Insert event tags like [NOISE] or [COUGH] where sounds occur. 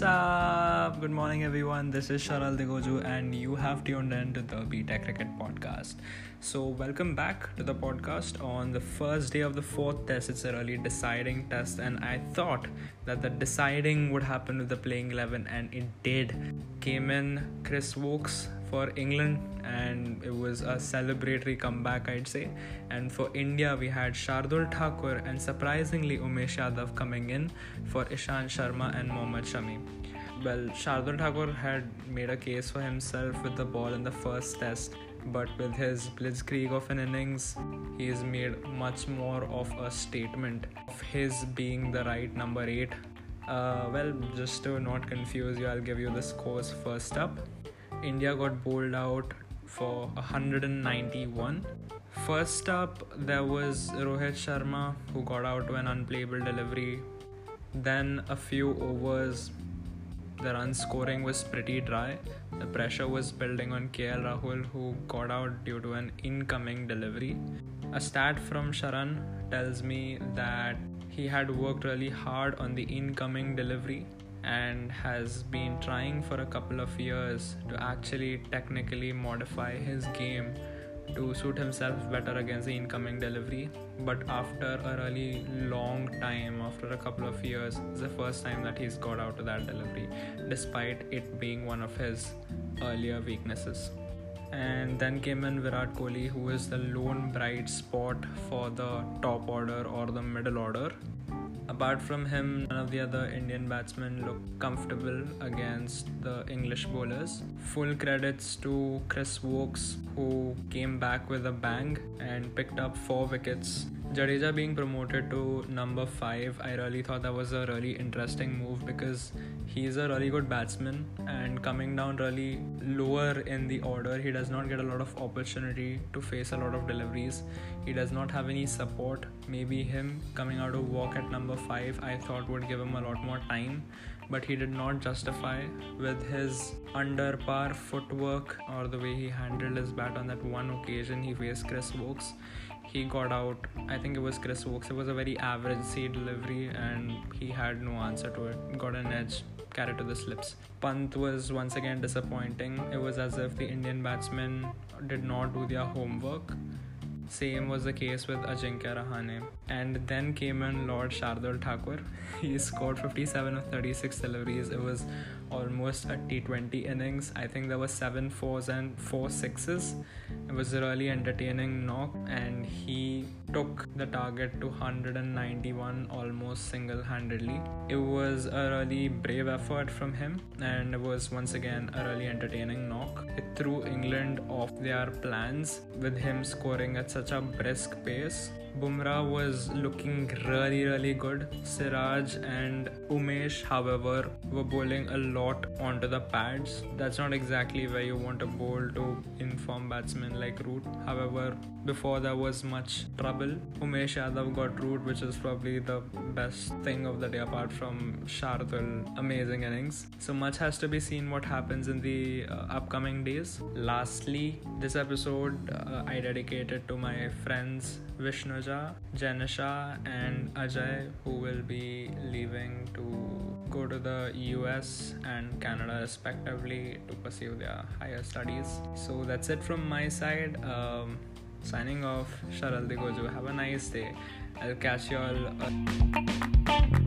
What's up? Good morning, everyone. This is Sharal Degoju, and you have tuned in to the BTech Cricket Podcast. So, welcome back to the podcast on the first day of the fourth test. It's a really deciding test, and I thought that the deciding would happen with the playing 11, and it did. Came in Chris Woakes for England, and it was a celebratory comeback, I'd say. And for India, we had Shardul Thakur and surprisingly Umesh Yadav coming in for Ishant Sharma and Mohammad Shami. Well, Shardul Thakur had made a case for himself with the ball in the first test, but with his blitzkrieg of an innings, he's made much more of a statement of his being the right number 8 uh, well, just to not confuse you, I'll give you the scores first up. India got bowled out for 191. First up, there was Rohit Sharma who got out to an unplayable delivery. Then a few overs, the run scoring was pretty dry. The pressure was building on KL Rahul who got out due to an incoming delivery. A stat from Sharan tells me that he had worked really hard on the incoming delivery and has been trying for a couple of years to actually technically modify his game to suit himself better against the incoming delivery. But after a really long time, after a couple of years, it's the first time that he's got out of that delivery, despite it being one of his earlier weaknesses. And then came in Virat Kohli, who is the lone bright spot for the top order or the middle order Apart from him, none of the other Indian batsmen looked comfortable against the English bowlers. Full credits to Chris Woakes, who came back with a bang and picked up four wickets Jadeja being promoted to number 5, I really thought that was a really interesting move because he's a really good batsman and coming down really lower in the order, he does not get a lot of opportunity to face a lot of deliveries. He does not have any support. Maybe him coming out of walk at number 5, I thought would give him a lot more time, but he did not justify with his under par footwork or the way he handled his bat on that one occasion he faced Chris Woakes he got out. I think it was Chris Woakes. It was a very average C delivery, and he had no answer to it. Got an edge, carried to the slips. Pant was once again disappointing. It was as if the Indian batsmen did not do their homework. Same was the case with Ajinkya Rahane. And then came in Lord Shardul Thakur. [LAUGHS] He scored 57 of 36 deliveries. It was almost a T20 innings. I think there were seven fours and four sixes. It was a really entertaining knock, and he took the target to 191 almost single handedly. It was a really brave effort from him, and it was once again a really entertaining knock. It threw England off their plans with him scoring at such a brisk pace Bumrah was looking really, really good. Siraj and Umesh, however, were bowling a lot onto the pads. That's not exactly where you want a bowl to inform batsmen like Root. However, before there was much trouble, Umesh Yadav got Root, which is probably the best thing of the day apart from Shardul amazing innings. So much has to be seen what happens in the uh, upcoming days. Lastly, this episode uh, I dedicated to my friends Vishnuja, Janisha, and Ajay, who will be leaving to go to the US and Canada respectively to pursue their higher studies. So that's it from my side. Um, signing off, Sharal Degoju. Have a nice day. I'll catch you all.